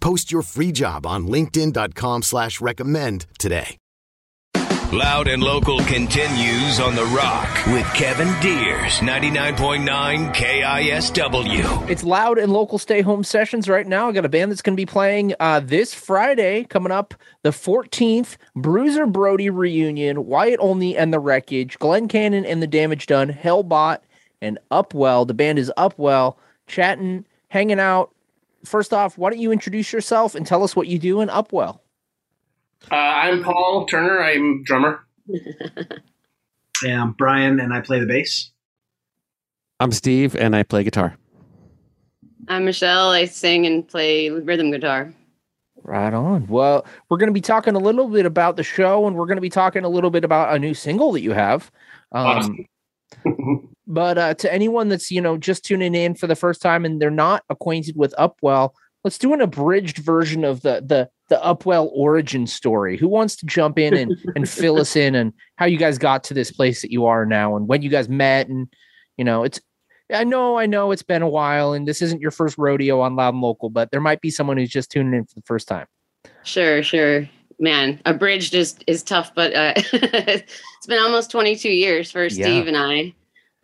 Post your free job on linkedin.com slash recommend today. Loud and Local continues on The Rock with Kevin Diers, 99.9 KISW. It's loud and local stay home sessions right now. I got a band that's going to be playing uh, this Friday, coming up the 14th. Bruiser Brody reunion, Wyatt Olney and the Wreckage, Glenn Cannon and the Damage Done, Hellbot and Upwell. The band is Upwell, chatting, hanging out. First off, why don't you introduce yourself and tell us what you do in Upwell? Uh, I'm Paul Turner. I'm drummer. Yeah, I'm Brian, and I play the bass. I'm Steve, and I play guitar. I'm Michelle. I sing and play rhythm guitar. Right on. Well, we're going to be talking a little bit about the show, and we're going to be talking a little bit about a new single that you have. Um, but uh, to anyone that's you know just tuning in for the first time and they're not acquainted with Upwell, let's do an abridged version of the the the Upwell origin story. Who wants to jump in and and fill us in and how you guys got to this place that you are now and when you guys met and you know it's I know I know it's been a while and this isn't your first rodeo on Loud and Local, but there might be someone who's just tuning in for the first time. Sure, sure. Man, abridged is is tough, but uh, it's been almost 22 years for Yeah. Steve and I.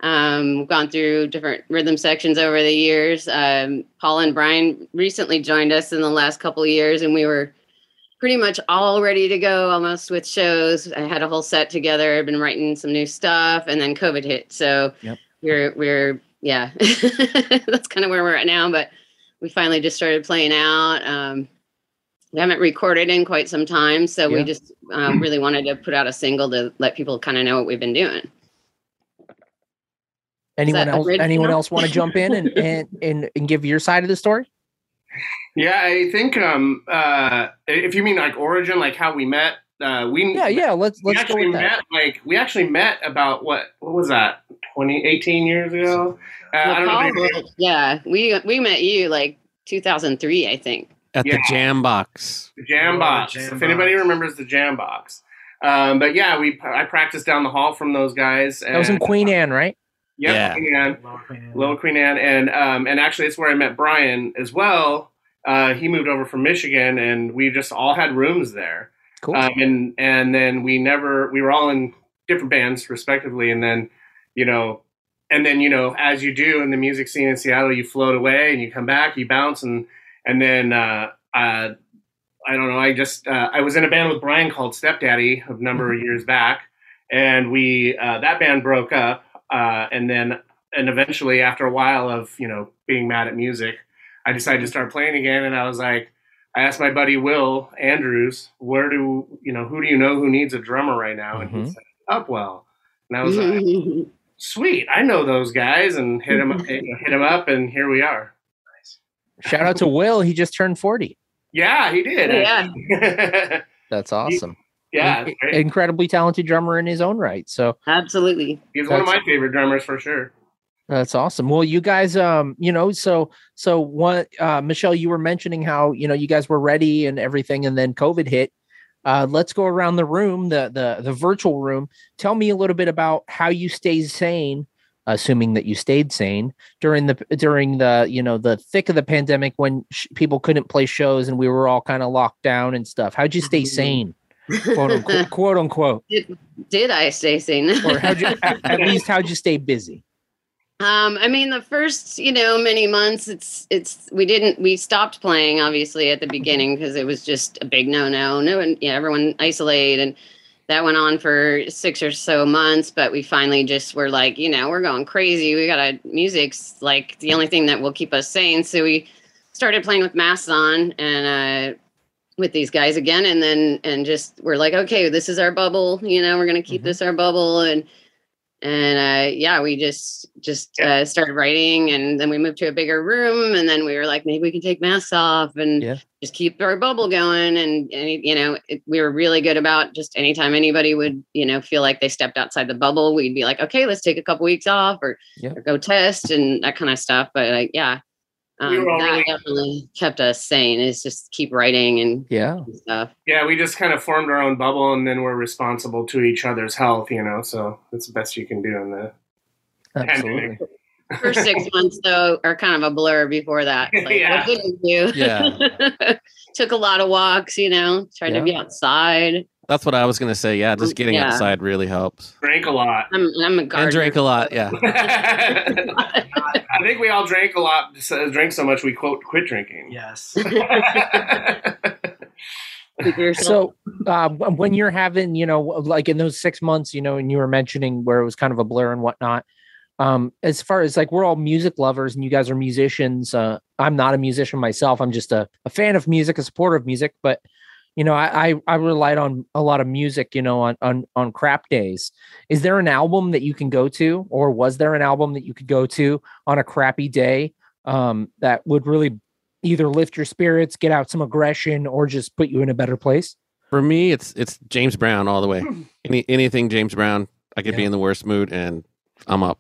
Um, we've gone through different rhythm sections over the years. Um, Paul and Brian recently joined us in the last couple of years, and we were pretty much all ready to go almost with shows. I had a whole set together. I've been writing some new stuff, and then COVID hit. So Yep. we're we're yeah, that's kind of where we're at now. But we finally just started playing out. Um, we haven't recorded in quite some time, so Yeah. we just um, really wanted to put out a single to let people kind of know what we've been doing. Anyone else abridged anyone else want to jump in and, and and and give your side of the story? Yeah, I think um, uh, if you mean like origin, like how we met, uh, we Yeah, yeah, let's let's go actually with that. met like we actually met about what what was that 20, 18 years ago? Uh, I don't know. If yeah, we we met you like 2003, I think. At the Jam Box. the jam Oh, box. Jam if anybody remembers the jam box. Um, but yeah, we I practiced down the hall from those guys. That was in Queen Anne, right? Yep, Yeah. Queen Anne. Little Queen Anne, and um, and actually, it's where I met Brian as well. Uh, he moved over from Michigan, and we just all had rooms there. Cool. Um, and and then we never we were all in different bands respectively, and then you know, and then you know, as you do in the music scene in Seattle, you float away and you come back, you bounce, and and then uh, uh, I don't know, I just uh, I was in a band with Brian called Stepdaddy a number of years back, and we uh, that band broke up, uh, and then and eventually after a while of you know being mad at music, I decided to start playing again, and I was like. I asked my buddy Will Andrews, "Where do you know who do you know who needs a drummer right now?" And Mhm. he said, "Upwell." And I was like, "Sweet, I know those guys," and hit him hit him up, and here we are. Shout out to Will. He just turned 40. Yeah, he did. Yeah. That's awesome. yeah, In- incredibly talented drummer in his own right. So Absolutely. he's one of my favorite drummers for sure. that's awesome. Well, you guys, um, you know, so so what, uh, Michelle, you were mentioning how you know you guys were ready and everything, and then COVID hit. Uh, let's go around the room, the the the virtual room. Tell me a little bit about how you stay sane, assuming that you stayed sane during the during the you know the thick of the pandemic when sh- people couldn't play shows and we were all kind of locked down and stuff. How'd you stay sane, quote unquote, quote unquote, Did, did I stay sane? or how'd you at, at least how'd you stay busy? Um, I mean, the first, you know, many months, it's, it's, we didn't, we stopped playing obviously at the beginning because it was just a big no, no, no, and yeah, everyone isolate. and, that went on for six or so months, but we finally just were like, you know, we're going crazy. We got to music's like the only thing that will keep us sane. So we started playing with masks on and uh, with these guys again, and then and just we're like, okay, this is our bubble. You know, we're gonna keep this our bubble, and and uh, yeah, we just just uh, started writing, and then we moved to a bigger room, and then we were like, maybe we can take masks off and Yeah. just keep our bubble going, and, and you know, it, we were really good about just anytime anybody would you know feel like they stepped outside the bubble, we'd be like, okay, let's take a couple weeks off or, Yeah. or go test and that kind of stuff. But like, yeah. Um, We that really- definitely kept us sane. Is just keep writing and Yeah. stuff. Yeah, we just kind of formed our own bubble, and then we're responsible to each other's health. You know, so that's the best you can do in the Absolutely. First six months though are kind of a blur before that. Like, Yeah. What did we do? Yeah. Took a lot of walks, you know, tried to be outside. That's what I was gonna say. Yeah, just getting Yeah. outside really helps. Drank a lot. I'm I'm a gardener. And drink a lot. Yeah. I think we all drank a lot, so- drank so much we quote quit drinking. Yes. So, uh, when you're having, you know, like in those six months, you know, and you were mentioning where it was kind of a blur and whatnot. Um, as far as like we're all music lovers and you guys are musicians. Uh, I'm not a musician myself. I'm just a, a fan of music, a supporter of music. But you know, I, I I relied on a lot of music, you know, on on on crap days. Is there an album that you can go to, or was there an album that you could go to on a crappy day um, that would really either lift your spirits, get out some aggression, or just put you in a better place? For me, it's it's James Brown all the way. Any anything James Brown, I could be in the worst mood and I'm up.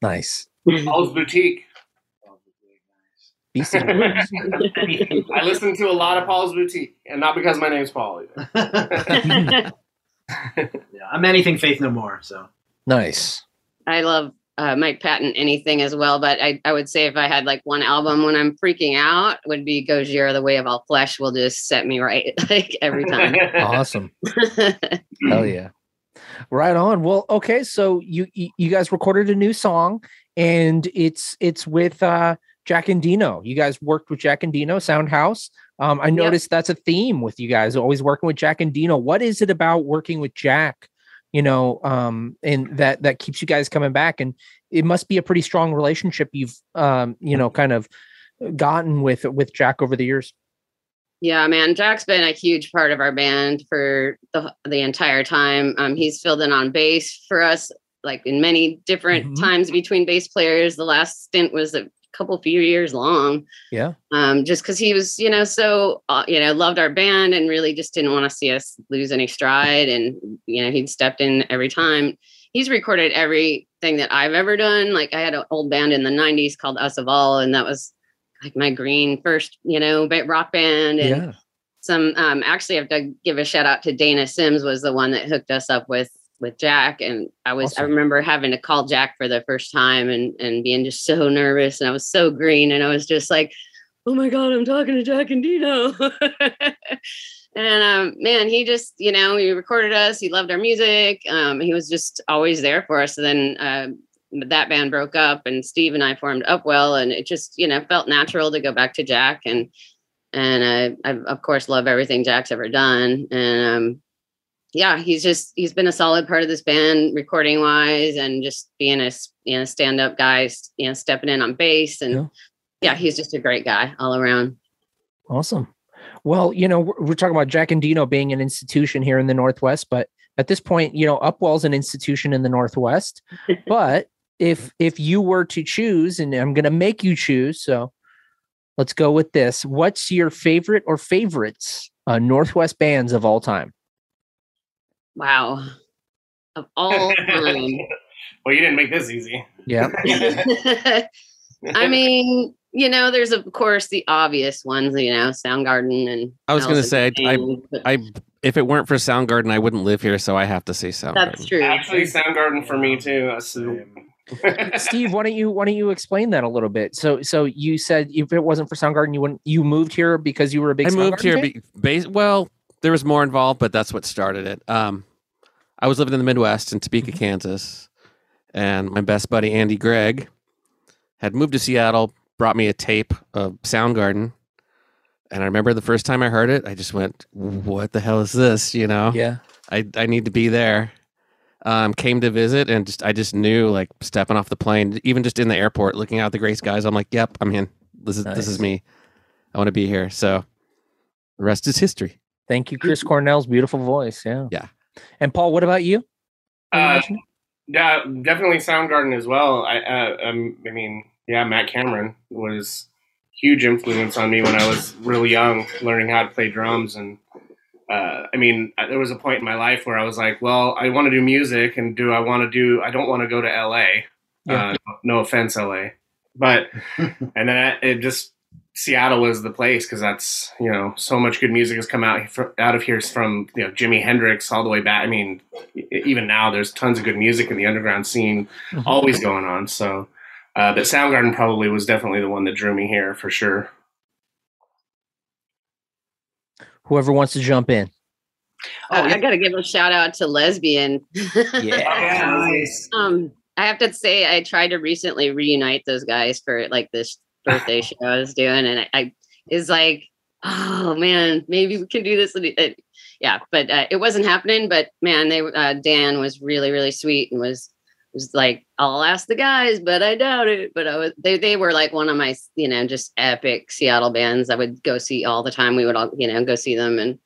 Nice. Paul's Boutique. Beastie I listen to a lot of Paul's Boutique, and not because my name's Paul. Either. Yeah, I'm anything Faith No More. So nice. I love uh, Mike Patton anything as well, but I, I would say if I had like one album when I'm freaking out would be Gojira, The Way of All Flesh will just set me right like every time. Awesome. Hell yeah. Right on. Well, okay. So you you you guys recorded a new song, and it's it's with uh Jack Endino. You guys worked with Jack Endino Soundhouse. Um, I noticed that's a theme with you guys, always working with Jack Endino. What is it about working with Jack? You know, um, and that that keeps you guys coming back, and it must be a pretty strong relationship you've um, you know, kind of gotten with with Jack over the years. Yeah, man, Jack's been a huge part of our band for the the entire time. Um, he's filled in on bass for us, like in many different Mhm. times between bass players. The last stint was a couple few years long. Yeah. um, just because he was, you know, so uh, you know, loved our band and really just didn't want to see us lose any stride. And you know, he'd stepped in every time. He's recorded everything that I've ever done. Like I had an old band in the '90s called Us of All, and that was like my green first, you know, rock band. And Yeah. some um, actually, I have to give a shout out to Dana Sims was the one that hooked us up with with Jack, and I was I remember having to call Jack for the first time and and being just so nervous, and I was so green, and I was just like oh my god i'm talking to jack endino. And um man he just you know he recorded us he loved our music um he was just always there for us. And then uh, that band broke up and steve and i formed upwell and it just you know felt natural to go back to jack and and uh, i of course love everything jack's ever done and um yeah he's just he's been a solid part of this band recording wise and just being a you know stand up guy you know stepping in on bass and Yeah. yeah, he's just a great guy all around. Awesome. Well, you know, we're, we're talking about Jack Endino being an institution here in the Northwest, but at this point, you know, Upwell's an institution in the Northwest. but if if you were to choose, and I'm going to make you choose, so let's go with this. What's your favorite or favorites uh, Northwest bands of all time? Wow. Of all time. well, you didn't make this easy. Yeah. I mean, you know, there's of course the obvious ones, you know, Soundgarden and I was gonna say, I- Chains, I if it weren't for Soundgarden, I wouldn't live here, so I have to say Soundgarden. that's true. Actually, Soundgarden for me too. Steve, why don't you why don't you explain that a little bit? So so you said if it wasn't for Soundgarden, you wouldn't you moved here because you were a big I moved here. fan? Be, base, well, there was more involved, but that's what started it. Um, I was living in the Midwest in Topeka, Kansas, and my best buddy Andy Gregg had moved to Seattle, brought me a tape of Soundgarden, and I remember the first time I heard it, I just went, "What the hell is this?" You know. yeah. I I need to be there. Um, came to visit and just I just knew like stepping off the plane, even just in the airport, looking out the gray skies. I'm like, yep, I'm in. This is this is me. I want to be here. So the rest is history. Thank you, Chris Cornell's beautiful voice. Yeah. Yeah. And Paul, what about you? Uh, yeah, definitely Soundgarden as well. I, uh, um, I mean, yeah, Matt Cameron was huge influence on me when I was really young, learning how to play drums. And uh, I mean, uh, there was a point in my life where I was like, well, I want to do music, and do I want to do? I don't want to go to LA. Yeah. Uh, no offense, LA, but and then I, it just Seattle was the place because that's you know so much good music has come out fr- out of here from you know Jimi Hendrix all the way back. I mean, even now there's tons of good music in the underground scene always going on. So, uh, but Soundgarden probably was definitely the one that drew me here for sure. Whoever wants to jump in. Uh, I got to give a shout out to Lesbian. Yeah. Nice. um, I have to say, I tried to recently reunite those guys for like this birthday show I was doing, and I, I is like, oh man, maybe we can do this. And yeah, but uh, it wasn't happening. But man, they uh, Dan was really really sweet and was was like, I'll ask the guys, but I doubt it. But I was they they were like one of my you know just epic Seattle bands I would go see all the time. We would all you know go see them and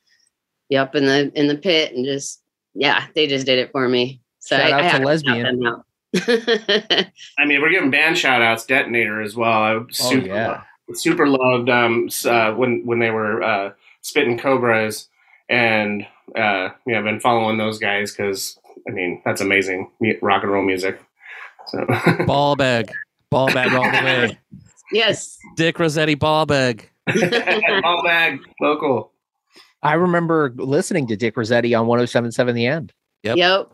be up in the in the pit and just yeah, they just did it for me. So Shout I, out I to Lesbian. Them out. I mean, we're giving band shout outs, Detonator as well. I super, Oh, yeah. super loved um, uh, when when they were uh, spitting Cobras, and uh, yeah, I've been following those guys because I mean that's amazing rock and roll music. So Ball bag. Ball bag all the way. yes. Dick Rossetti ball bag. all bag local. I remember listening to Dick Rossetti on 1077 The End. Yep. Yep.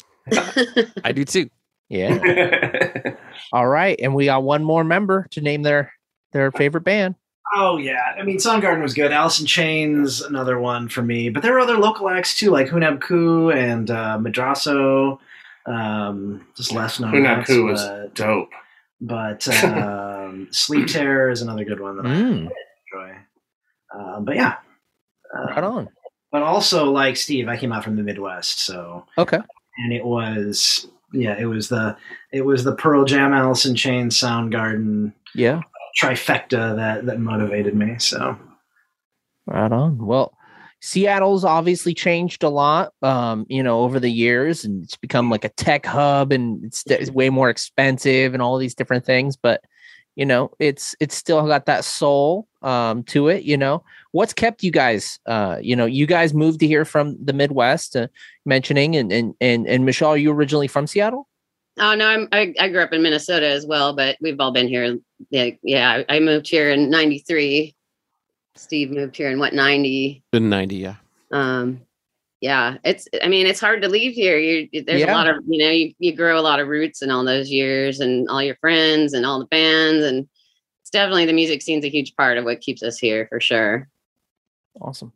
I do too. Yeah. All right. And we got one more member to name their their favorite band. Oh yeah, I mean Soundgarden was good. Alice in Chains, another one for me. But there were other local acts too, like Hunab Ku and uh, Madraso. Um, just less known. Hunab acts, Ku was but, dope. but um, Sleep Terror is another good one that Mm, I enjoy. Um, but yeah, uh, right on. but also like Steve, I came out from the Midwest, so Okay. and it was yeah, it was the it was the Pearl Jam, Alice in Chains, Soundgarden Yeah. trifecta that that motivated me. So Right on. Well, Seattle's obviously changed a lot, um, you know, over the years, and it's become like a tech hub, and it's, it's way more expensive, and all these different things. But you know, it's it's still got that soul um, to it. You know, what's kept you guys? Uh, you know, you guys moved here from the Midwest, uh, mentioning, and and and and Michelle, are you originally from Seattle? Oh no, I'm, I I grew up in Minnesota as well, but we've all been here. Yeah, yeah. I I moved here in '93. Steve moved here in what '90. In 90, yeah. Um, yeah, it's. I mean, it's hard to leave here. You there's Yeah. a lot of you know you, you grow a lot of roots in all those years and all your friends and all the bands and it's definitely the music scene's a huge part of what keeps us here for sure. Awesome.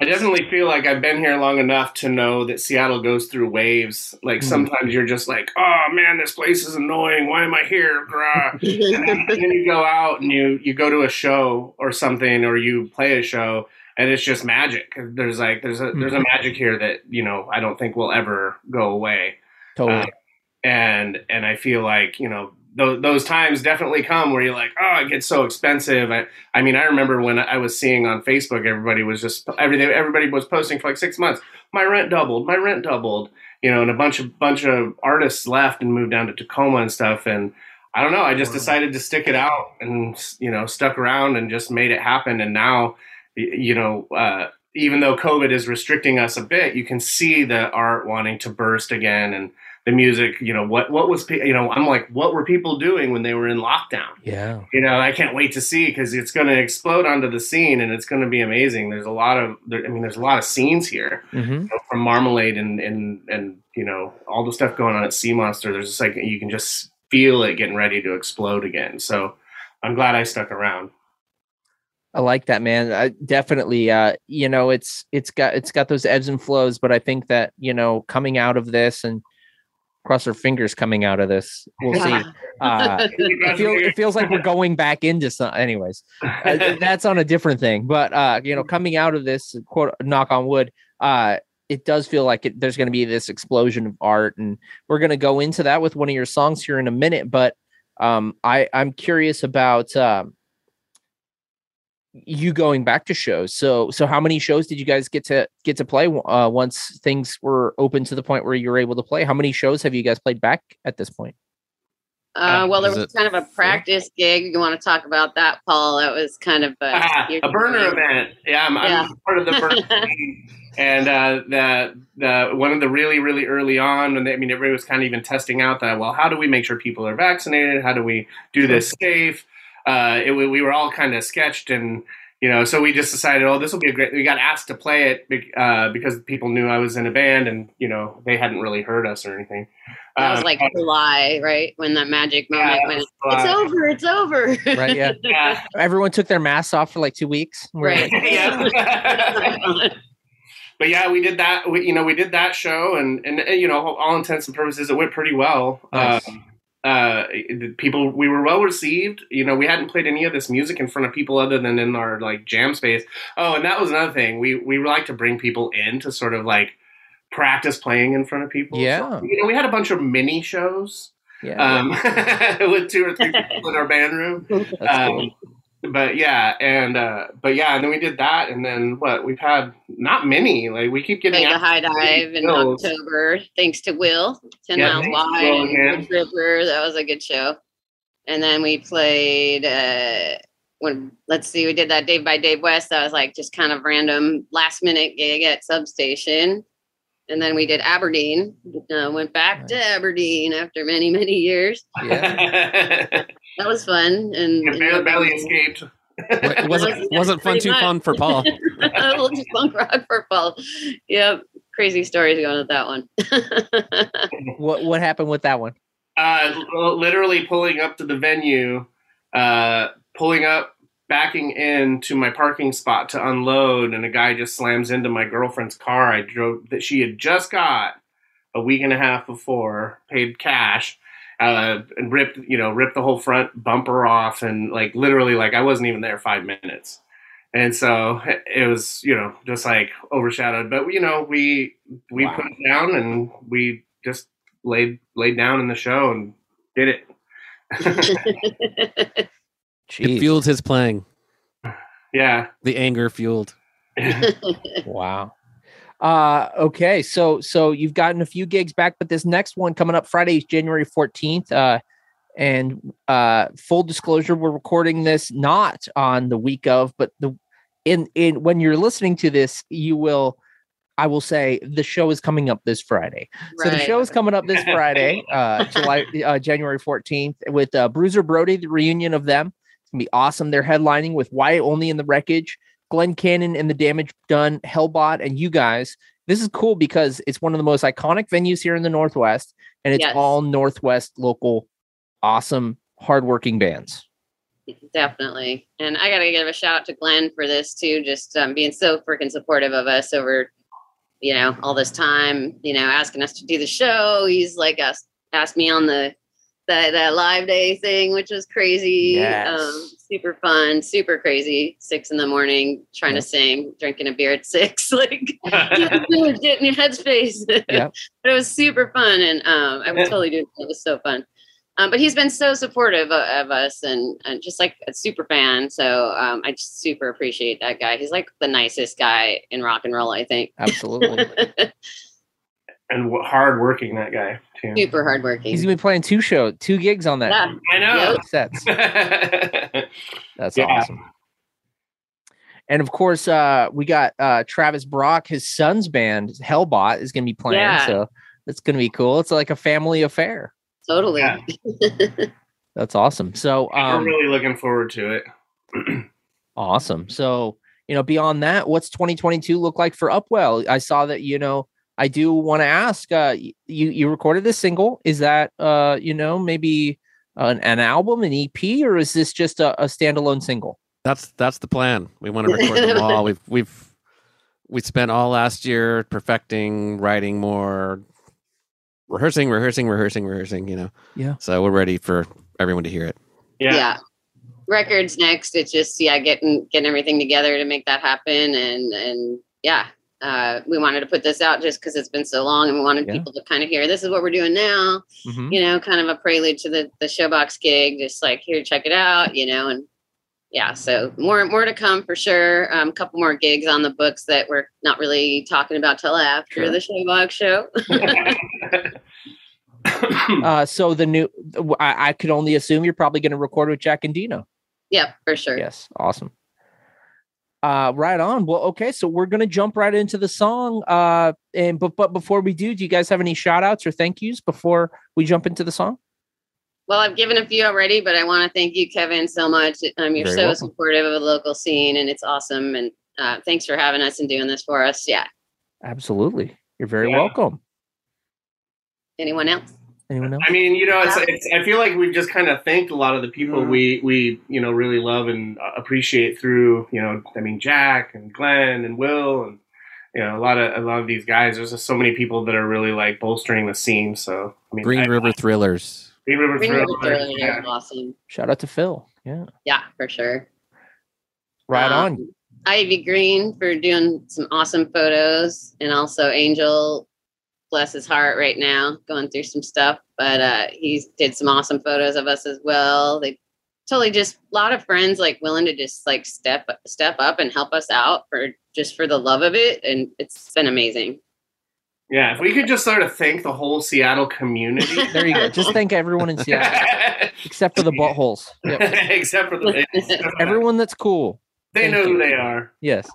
I definitely feel like I've been here long enough to know that Seattle goes through waves. Like Mhm. sometimes you're just like, oh man, this place is annoying. Why am I here? And, then, and then you go out and you you go to a show or something, or you play a show, and it's just magic. There's like there's a there's a magic here that you know I don't think will ever go away. Totally. Uh, and and I feel like you know those those times definitely come where you're like, oh, it gets so expensive. I I mean, I remember when I was seeing on Facebook, everybody was just everything. Everybody was posting for like six months. My rent doubled. My rent doubled. You know, and a bunch of bunch of artists left and moved down to Tacoma and stuff. And I don't know. I just decided to stick it out and you know stuck around and just made it happen. And now, you know. Uh, even though COVID is restricting us a bit, you can see the art wanting to burst again, and the music. You know what? What was you know? I'm like, what were people doing when they were in lockdown? yeah. You know, I can't wait to see because it's going to explode onto the scene, and it's going to be amazing. There's a lot of, there, I mean, there's a lot of scenes here hmm you know, from Marmalade and and and you know all the stuff going on at Sea Monster. There's just like you can just feel it getting ready to explode again. So I'm glad I stuck around. I like that, man. I definitely, uh, you know, it's it's got it's got those ebbs and flows, but I think that you know, coming out of this and cross our fingers coming out of this, we'll see. Uh, it, feel, it feels like we're going back into some. Anyways, uh, that's on a different thing. But uh, you know, coming out of this, quote knock on wood, uh, it does feel like it, there's going to be this explosion of art, and we're going to go into that with one of your songs here in a minute. But um, I I'm curious about um, you going back to shows. So so how many shows did you guys get to get to play uh, once things were open to the point where you were able to play? How many shows have you guys played back at this point? Uh, well, there was it kind of a practice gig. You want to talk about that, Paul? That was kind of a, Ah, a burner event. Yeah, I'm, Yeah. I'm part of the burner. and uh, the the one of the really really early on, when they, I mean everybody was kind of even testing out that. Well, how do we make sure people are vaccinated? How do we do this safe? Uh, it, we were all kind of sketched and. You know, so we just decided, oh, this will be a great. We got asked to play it bec- uh, because people knew I was in a band, and you know they hadn't really heard us or anything. That was Uh, like July, right? When that magic moment that when was it's over, it's over. Right, yeah. yeah, Everyone took their masks off for like two weeks. Right. like, yeah. but yeah, we did that. We, you know, we did that show, and and uh, you know, all intents and purposes, it went pretty well. Nice. Um, uh, people, we were well received. You know, we hadn't played any of this music in front of people other than in our like jam space. Oh, and that was another thing. We we like to bring people in to sort of like practice playing in front of people. So, Yeah. you know, we had a bunch of mini shows yeah, um, with two or three people in our band room. that's cool. But yeah, and uh, but yeah, and then we did that, and then what? We've had not many. Like we keep getting Played the high dive in Bills. October, thanks to Will. Ten Yeah, miles wide, Will and River. That was a good show. And then we played. Uh, when let's see, we did that Dave by Dave West. That was like just kind of random last minute gig at Substation. And then we did Aberdeen. Uh, went back to Aberdeen after many many years. yeah. That was fun. And, Yeah, and barely, barely escaped. It wasn't wasn't fun too much. fun for Paul. a little too punk rock for Paul. Yep, crazy stories going with that one. What what happened with that one? Uh, literally pulling up to the venue, uh, pulling up, backing into my parking spot to unload, and a guy just slams into my girlfriend's car. I drove that she had just got a week and a half before, paid cash, uh, and ripped you know ripped the whole front bumper off, and like literally like I wasn't even there five minutes. And so it was, you know, just like overshadowed. But you know, we we Wow. put it down and we just laid laid down in the show and did it. It fueled his playing. yeah. The anger fueled. Wow. Uh okay, so so you've gotten a few gigs back, but this next one coming up Friday is January 14th. Uh and uh full disclosure, we're recording this not on the week of, but the in in when you're listening to this, you will I will say the show is coming up this Friday. So the show is coming up this Friday, uh, July, uh, January 14th, with uh, Bruiser Brody, the reunion of them. It's gonna be awesome. They're headlining with Wyatt Olney in the Wreckage, Glenn Cannon and the Damage Done, Hellbot, and you guys. This is cool because it's one of the most iconic venues here in the Northwest, and it's Yes. all Northwest local, awesome, hardworking bands. Definitely. And I got to give a shout out to Glenn for this too, just um, being so freaking supportive of us over, you know, all this time, you know, asking us to do the show. He's like asked, asked me on the, that, that live day thing, which was crazy. Yes. Um, super fun, super crazy. Six in the morning, trying to sing, drinking a beer at six, like get, get in your headspace. Yep. but it was super fun. And um, I would totally do it. It was so fun. Um, but he's been so supportive of, of us and, and just like a super fan. So um, I just super appreciate that guy. He's like the nicest guy in rock and roll, I think. Absolutely. And w- hard working that guy too. super hardworking. He's gonna be playing two show, two gigs on that yeah. I know. sets. That's Yeah. awesome. And of course, uh, we got uh, Travis Brock, his son's band, Hellbot, is going to be playing. Yeah. So that's going to be cool. It's like a family affair. Totally. Yeah. That's awesome. So, um, We're really looking forward to it. awesome. So, you know, beyond that, what's 2022 look like for Upwell? I saw that, you know, I do want to ask, uh, you, you recorded this single. Is that, uh, you know, maybe an, an album, an EP, or is this just a, a standalone single? That's that's the plan. We want to record them all. We've we've we spent all last year perfecting, writing more, rehearsing, rehearsing, rehearsing, rehearsing. You know. Yeah. So we're ready for everyone to hear it. yeah. Yeah. Records next. It's just yeah, getting getting everything together to make that happen and and yeah, uh, we wanted to put this out just because it's been so long, and we wanted Yeah. people to kind of hear this is what we're doing now. Mhm. You know, kind of a prelude to the the showbox gig. Just like here, check it out. You know, and yeah, so more more to come for sure. Um, a couple more gigs on the books that we're not really talking about till after Sure. the showbox show. Uh, so the new, I, I could only assume you're probably going to record with Jack Endino. yep, for sure. Yes, awesome. Uh, right on. Well, okay, so we're gonna jump right into the song. Uh, and but but before we do, do you guys have any shout outs or thank yous before we jump into the song? Well, I've given a few already, but I want to thank you, Kevin, so much. Um, you're Very so welcome. supportive of the local scene, and it's awesome. And uh, thanks for having us and doing this for us. Yeah. Absolutely, you're very Yeah. welcome. Anyone else? Anyone else? I mean, you know, it's, it's I feel like we've just kind of thanked a lot of the people we we you know really love and uh, appreciate through you know I mean Jack and Glenn and Will and you know a lot of a lot of these guys. There's just so many people that are really like bolstering the scene. So I mean, Green I- River Thrillers. Green River Green River Thriller, Thriller yeah. awesome. Shout out to Phil. Yeah, Yeah, for sure. right Um, on. Ivy Green for doing some awesome photos, and also Angel, bless his heart, right now going through some stuff. But uh, he did some awesome photos of us as well. They totally just a lot of friends like willing to just like step step up and help us out for just for the love of it, and it's been amazing. Yeah, if we could just sort of thank the whole Seattle community. There you go. Just thank everyone in Seattle, except for the buttholes. Yep. except for the Everyone that's cool. they thank know you. who they are. Yes.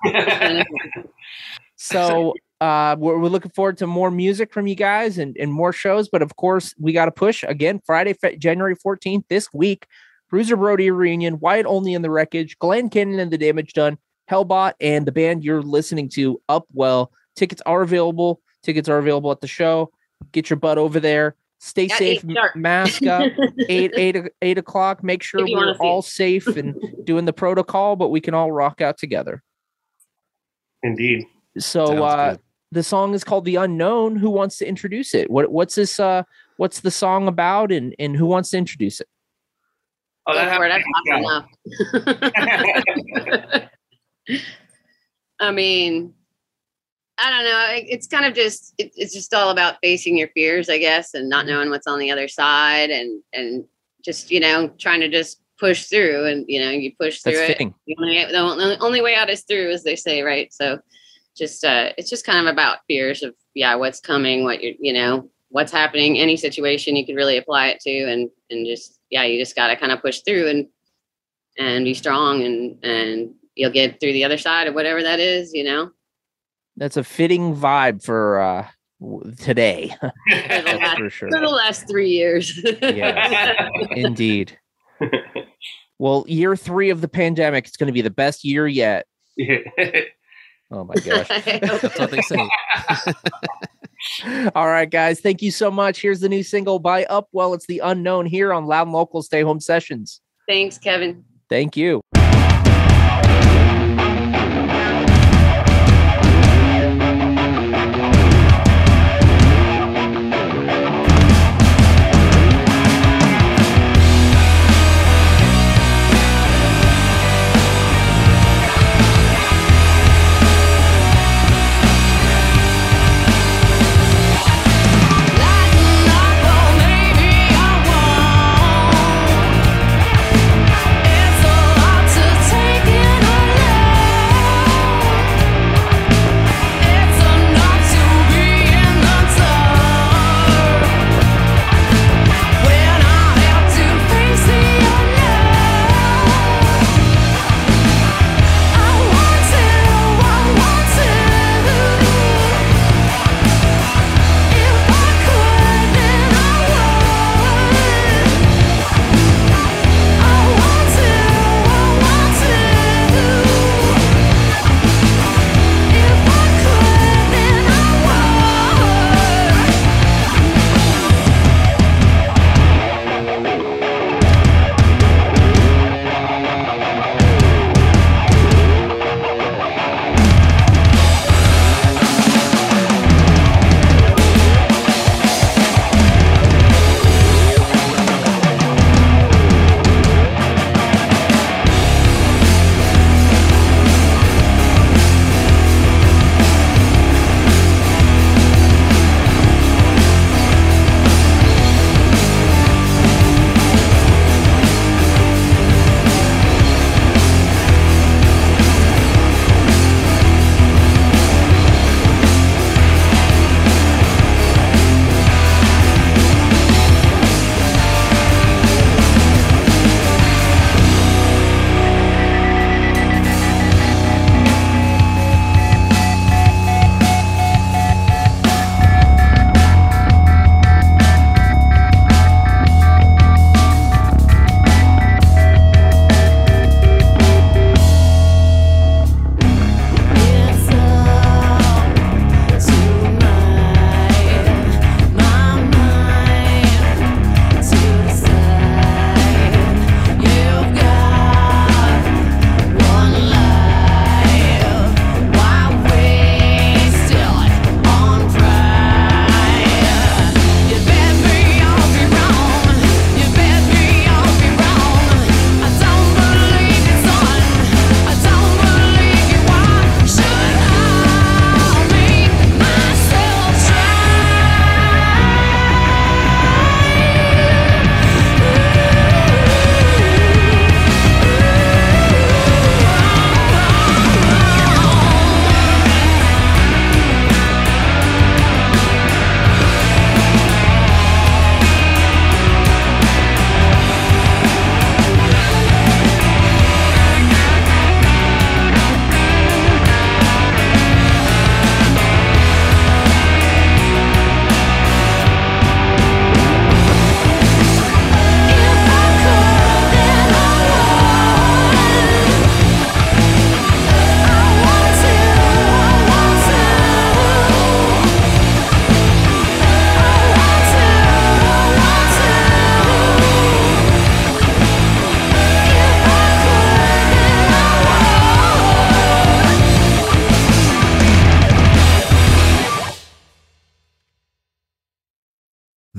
So uh, we're, we're looking forward to more music from you guys and, and more shows. But of course, we got to push again Friday, Fe- January 14th this week. Bruiser Brody reunion, Wyatt Olney in the Wreckage, Glenn Cannon and the Damage Done, Hellbot, and the band you're listening to, Upwell. Tickets are available. Tickets are available at the show. Get your butt over there. Stay At safe. eight. Mask up. eight eight eight o'clock. Make sure If you wanna we're all it. safe and doing the protocol, but we can all rock out together. Indeed. So Sounds uh good. The song is called The Unknown. Who wants to introduce it? What what's this uh what's the song about and and who wants to introduce it? Oh, Go that for it. happened. I've talked enough. I mean, I don't know. It- It's kind of just it, it's just all about facing your fears, I guess, and Mm-hmm. not knowing what's on the other side, and and just you know trying to just push through, and you know you push through That's it. The only, the only only way out is through, as they say, right? So, just uh, it's just kind of about fears of yeah, what's coming, what you you know, what's happening, any situation you could really apply it to, and and just yeah, you just got to kind of push through and and be strong, and and you'll get through the other side of whatever that is, you know. That's a fitting vibe for uh today. For the last, for sure. for the last three years. Yes. Indeed. Well, year three of the pandemic, it's going to be the best year yet. Oh my gosh. That's what they say. All right, guys. Thank you so much. Here's the new single by Upwell. It's the unknown here on Loud and Local Stay Home Sessions. Thanks, Kevin. Thank you.